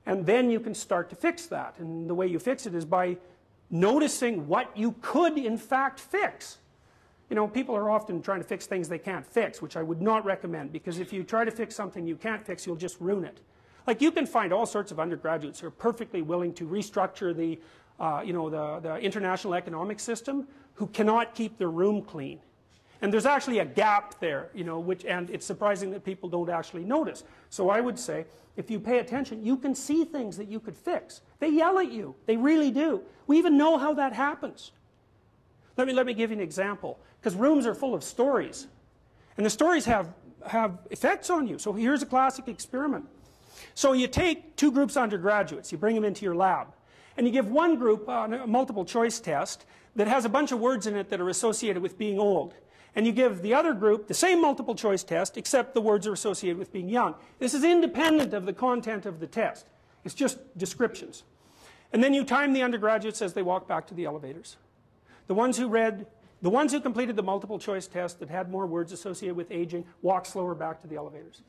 And then you can start to fix that. And the way you fix it is by noticing what you could, in fact, fix. You know, people are often trying to fix things they can't fix, which I would not recommend, because if you try to fix something you can't fix, you'll just ruin it. Like you can find all sorts of undergraduates who are perfectly willing to restructure the, uh, you know, the, the international economic system who cannot keep their room clean. And there's actually a gap there, you know, which, and it's surprising that people don't actually notice. So I would say, if you pay attention, you can see things that you could fix. They yell at you. They really do. We even know how that happens. Let me, let me give you an example. Because rooms are full of stories. And the stories have, have effects on you. So here's a classic experiment. So you take two groups of undergraduates, you bring them into your lab, and you give one group uh, a multiple choice test that has a bunch of words in it that are associated with being old. And you give the other group the same multiple choice test, except the words are associated with being young. This is independent of the content of the test. It's just descriptions. And then you time the undergraduates as they walk back to the elevators. The ones who read the ones who completed the multiple choice test that had more words associated with aging walk slower back to the elevators.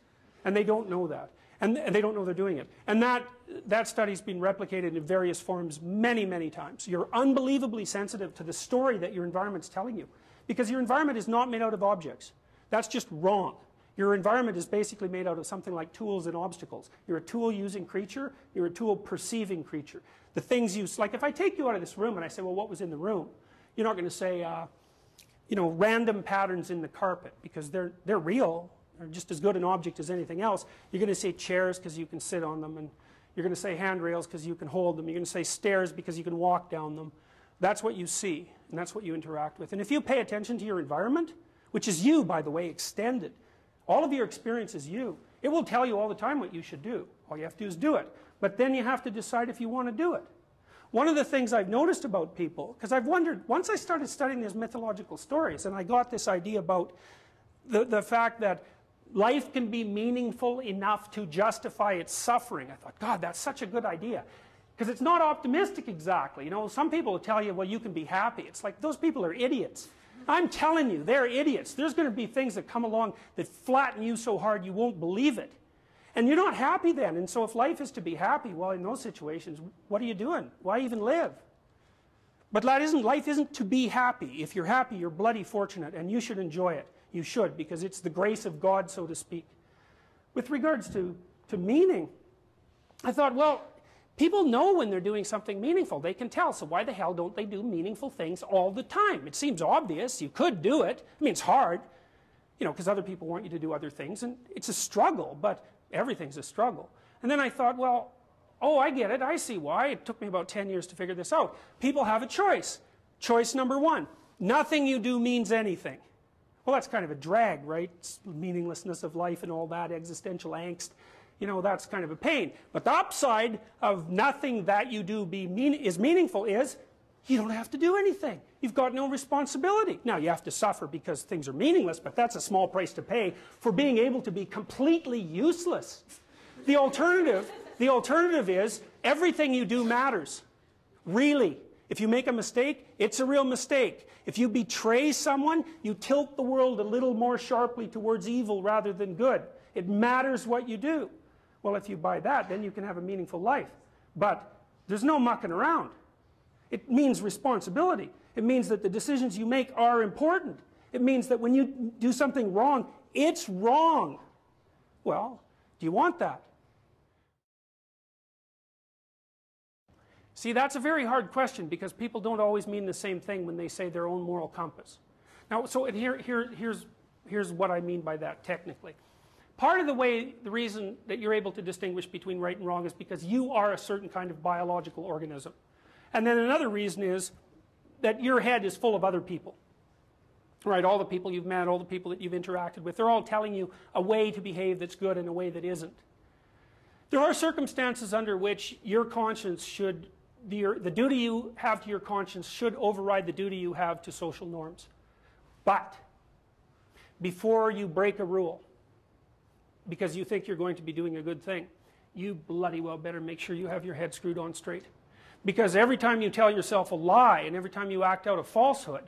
And they don't know that. And they don't know they're doing it. And that, that study's been replicated in various forms many, many times. You're unbelievably sensitive to the story that your environment's telling you. Because your environment is not made out of objects. That's just wrong. Your environment is basically made out of something like tools and obstacles. You're a tool using creature, you're a tool perceiving creature. The things you, like if I take you out of this room and I say, well, what was in the room? You're not going to say, uh, you know, random patterns in the carpet because they're, they're real. They're just as good an object as anything else. You're going to say chairs because you can sit on them, and you're going to say handrails because you can hold them. You're going to say stairs because you can walk down them. That's what you see, and that's what you interact with. And if you pay attention to your environment, which is you, by the way, extended, all of your experience is you. It will tell you all the time what you should do. All you have to do is do it. But then you have to decide if you want to do it. One of the things I've noticed about people, because I've wondered, once I started studying these mythological stories, and I got this idea about the, the fact that life can be meaningful enough to justify its suffering, I thought, God, that's such a good idea. Because it's not optimistic exactly. You know, some people will tell you, well, you can be happy. It's like, those people are idiots. I'm telling you, they're idiots. There's going to be things that come along that flatten you so hard you won't believe it. And you're not happy then. And so if life is to be happy, well, in those situations, what are you doing? Why even live? But that isn't, life isn't to be happy. If you're happy, you're bloody fortunate, and you should enjoy it. You should, because it's the grace of God, so to speak. With regards to, to meaning, I thought, well, people know when they're doing something meaningful. They can tell, so why the hell don't they do meaningful things all the time? It seems obvious. You could do it. I mean, it's hard, you know, because other people want you to do other things, and it's a struggle, but everything's a struggle. And then I thought, well, oh, I get it. I see why. It took me about 10 years to figure this out. People have a choice. Choice number one nothing you do means anything. Well, that's kind of a drag, right? It's meaninglessness of life and all that, existential angst. you know, that's kind of a pain. But the upside of nothing that you do be mean, is meaningful is you don't have to do anything. You've got no responsibility. Now, you have to suffer because things are meaningless, but that's a small price to pay for being able to be completely useless. The alternative, the alternative is everything you do matters. Really. If you make a mistake, it's a real mistake. If you betray someone, you tilt the world a little more sharply towards evil rather than good. It matters what you do. Well, if you buy that, then you can have a meaningful life. But there's no mucking around. It means responsibility. It means that the decisions you make are important. It means that when you do something wrong, it's wrong. Well, do you want that? See, that's a very hard question because people don't always mean the same thing when they say their own moral compass. Now, so here, here, here's, here's what I mean by that technically. Part of the way, the reason that you're able to distinguish between right and wrong is because you are a certain kind of biological organism. And then another reason is that your head is full of other people. Right, all the people you've met, all the people that you've interacted with, they're all telling you a way to behave that's good and a way that isn't. There are circumstances under which your conscience should the, the duty you have to your conscience should override the duty you have to social norms. But before you break a rule, because you think you're going to be doing a good thing, you bloody well better make sure you have your head screwed on straight. Because every time you tell yourself a lie and every time you act out a falsehood,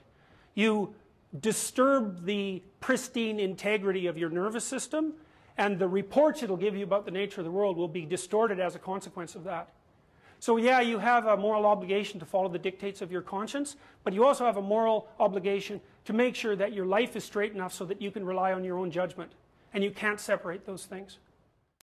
you disturb the pristine integrity of your nervous system, and the reports it'll give you about the nature of the world will be distorted as a consequence of that. So yeah, you have a moral obligation to follow the dictates of your conscience, but you also have a moral obligation to make sure that your life is straight enough so that you can rely on your own judgment. And you can't separate those things.